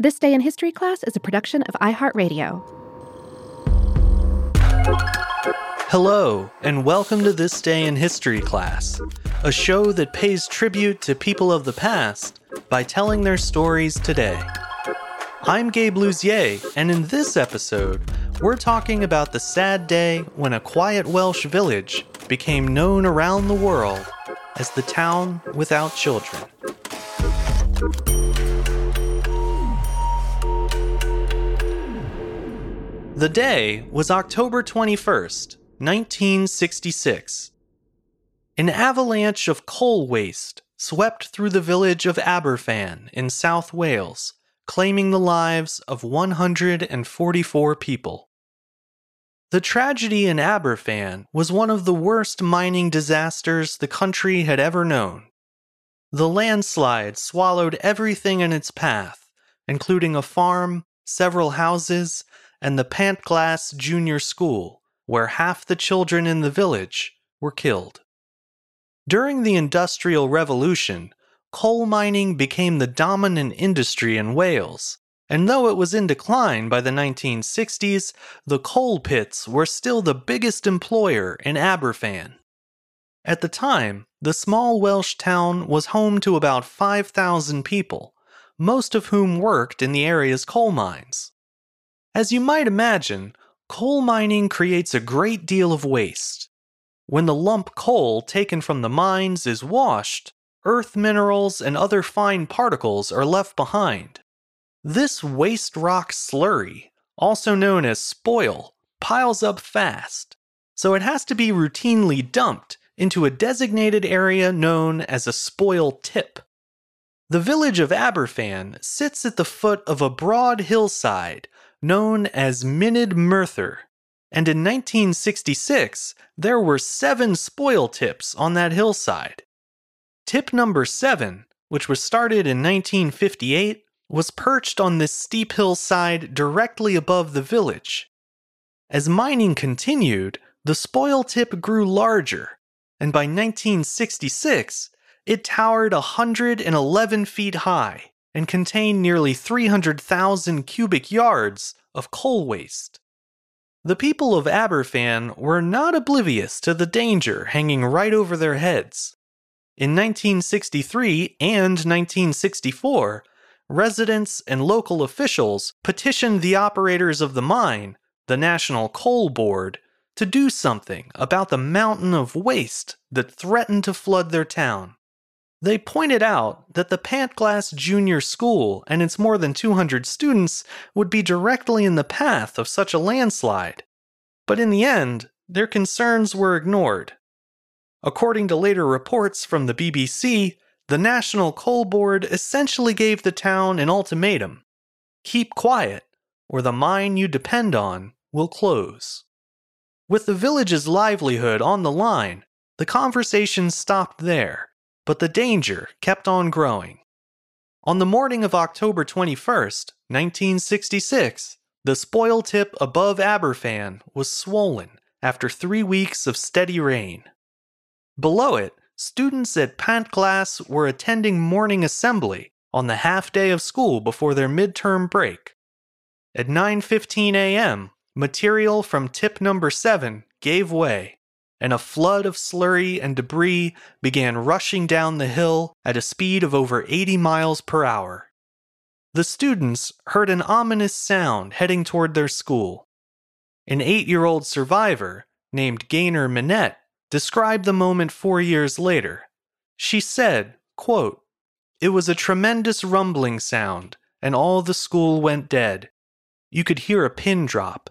This Day in History class is a production of iHeartRadio. Hello, and welcome to This Day in History class, a show that pays tribute to people of the past by telling their stories today. I'm Gabe Luzier, and in this episode, we're talking about the sad day when a quiet Welsh village became known around the world as the town without children. The day was October 21st, 1966. An avalanche of coal waste swept through the village of Aberfan in South Wales, claiming the lives of 144 people. The tragedy in Aberfan was one of the worst mining disasters the country had ever known. The landslide swallowed everything in its path, including a farm, several houses, and the Pantglas Junior School, where half the children in the village were killed. During the Industrial Revolution, coal mining became the dominant industry in Wales, and though it was in decline by the 1960s, the coal pits were still the biggest employer in Aberfan. At the time, the small Welsh town was home to about 5,000 people, most of whom worked in the area's coal mines. As you might imagine, coal mining creates a great deal of waste. When the lump coal taken from the mines is washed, earth minerals and other fine particles are left behind. This waste rock slurry, also known as spoil, piles up fast, so it has to be routinely dumped into a designated area known as a spoil tip. The village of Aberfan sits at the foot of a broad hillside known as Mynydd Merthyr, and in 1966 there were seven spoil tips on that hillside. Tip number seven, which was started in 1958, was perched on this steep hillside directly above the village. As mining continued, the spoil tip grew larger, and by 1966, it towered 111 feet high and contained nearly 300,000 cubic yards of coal waste. The people of Aberfan were not oblivious to the danger hanging right over their heads. In 1963 and 1964, residents and local officials petitioned the operators of the mine, the National Coal Board, to do something about the mountain of waste that threatened to flood their town. They pointed out that the Pantglas Junior School and its more than 200 students would be directly in the path of such a landslide. But in the end, their concerns were ignored. According to later reports from the BBC, the National Coal Board essentially gave the town an ultimatum keep quiet, or the mine you depend on will close. With the village's livelihood on the line, the conversation stopped there but the danger kept on growing. On the morning of October 21st, 1966, the spoil tip above Aberfan was swollen after three weeks of steady rain. Below it, students at Pantglas were attending morning assembly on the half day of school before their midterm break. At 9:15 a.m., material from tip number 7 gave way and a flood of slurry and debris began rushing down the hill at a speed of over 80 miles per hour. The students heard an ominous sound heading toward their school. An eight year old survivor named Gaynor Minett described the moment four years later. She said, quote, It was a tremendous rumbling sound, and all the school went dead. You could hear a pin drop.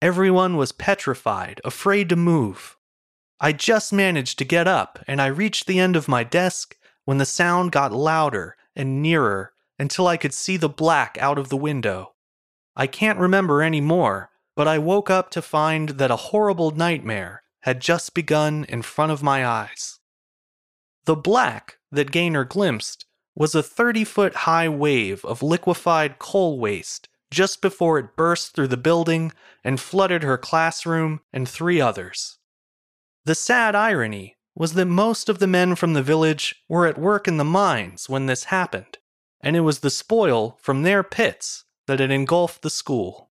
Everyone was petrified, afraid to move. I just managed to get up and I reached the end of my desk when the sound got louder and nearer until I could see the black out of the window. I can't remember any more, but I woke up to find that a horrible nightmare had just begun in front of my eyes. The black that Gaynor glimpsed was a 30 foot high wave of liquefied coal waste just before it burst through the building and flooded her classroom and three others. The sad irony was that most of the men from the village were at work in the mines when this happened, and it was the spoil from their pits that had engulfed the school.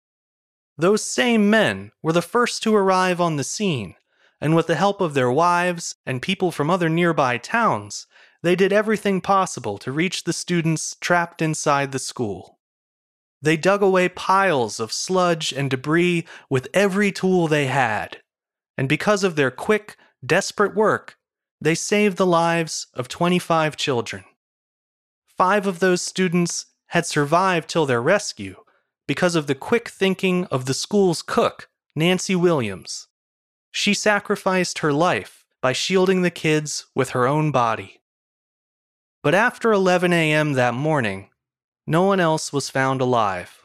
Those same men were the first to arrive on the scene, and with the help of their wives and people from other nearby towns, they did everything possible to reach the students trapped inside the school. They dug away piles of sludge and debris with every tool they had, and because of their quick, desperate work, they saved the lives of 25 children. Five of those students had survived till their rescue because of the quick thinking of the school's cook, Nancy Williams. She sacrificed her life by shielding the kids with her own body. But after 11 a.m. that morning, no one else was found alive.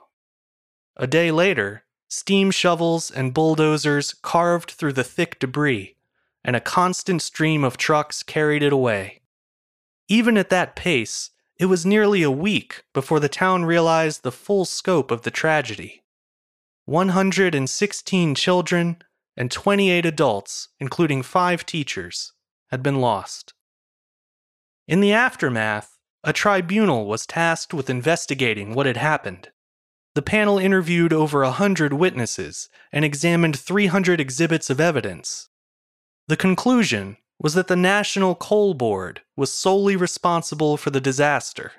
A day later, steam shovels and bulldozers carved through the thick debris, and a constant stream of trucks carried it away. Even at that pace, it was nearly a week before the town realized the full scope of the tragedy. 116 children and 28 adults, including five teachers, had been lost. In the aftermath, a tribunal was tasked with investigating what had happened. The panel interviewed over a hundred witnesses and examined 300 exhibits of evidence. The conclusion was that the National Coal Board was solely responsible for the disaster.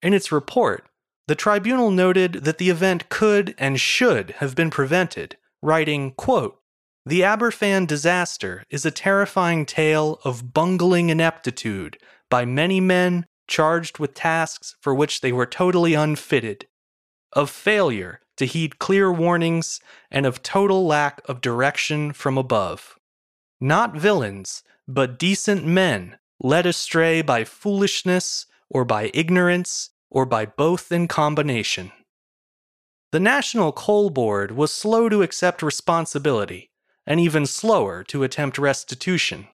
In its report, the tribunal noted that the event could and should have been prevented, writing, quote, The Aberfan disaster is a terrifying tale of bungling ineptitude by many men charged with tasks for which they were totally unfitted, of failure to heed clear warnings, and of total lack of direction from above. Not villains, but decent men, led astray by foolishness or by ignorance or by both in combination. The National Coal Board was slow to accept responsibility and even slower to attempt restitution.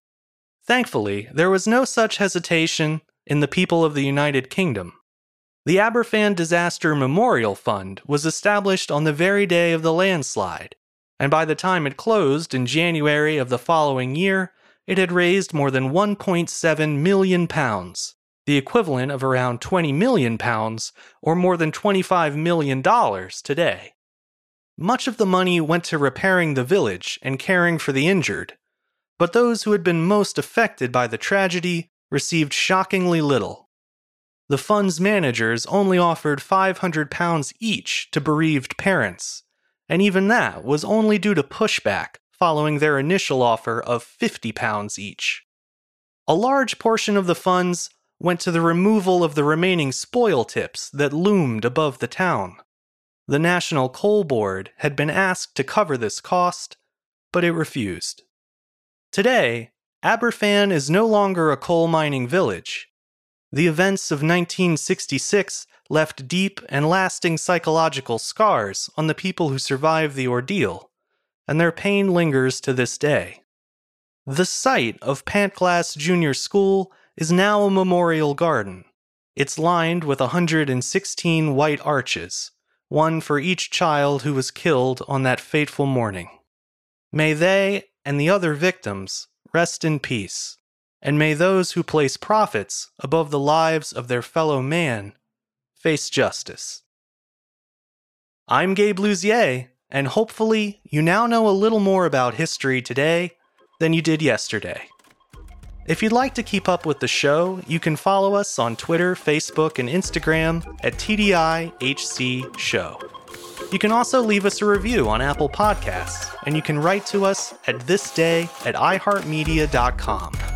Thankfully, there was no such hesitation in the people of the United Kingdom. The Aberfan Disaster Memorial Fund was established on the very day of the landslide and by the time it closed in January of the following year, it had raised more than 1.7 million pounds, the equivalent of around 20 million pounds or more than 25 million dollars today. Much of the money went to repairing the village and caring for the injured, but those who had been most affected by the tragedy received shockingly little. The fund's managers only offered 500 pounds each to bereaved parents and even that was only due to pushback following their initial offer of 50 pounds each. A large portion of the funds went to the removal of the remaining spoil tips that loomed above the town. The National Coal Board had been asked to cover this cost, but it refused. Today, Aberfan is no longer a coal mining village. The events of 1966 left deep and lasting psychological scars on the people who survived the ordeal, and their pain lingers to this day. The site of Pantglas Junior School is now a memorial garden. It's lined with 116 white arches, one for each child who was killed on that fateful morning. May they and the other victims rest in peace, and may those who place profits above the lives of their fellow man face justice. I'm Gabe Luzier, and hopefully you now know a little more about history today than you did yesterday. If you'd like to keep up with the show, you can follow us on Twitter, Facebook, and Instagram at TDIHC Show. You can also leave us a review on Apple Podcasts, and you can write to us at thisday at iHeartMedia.com.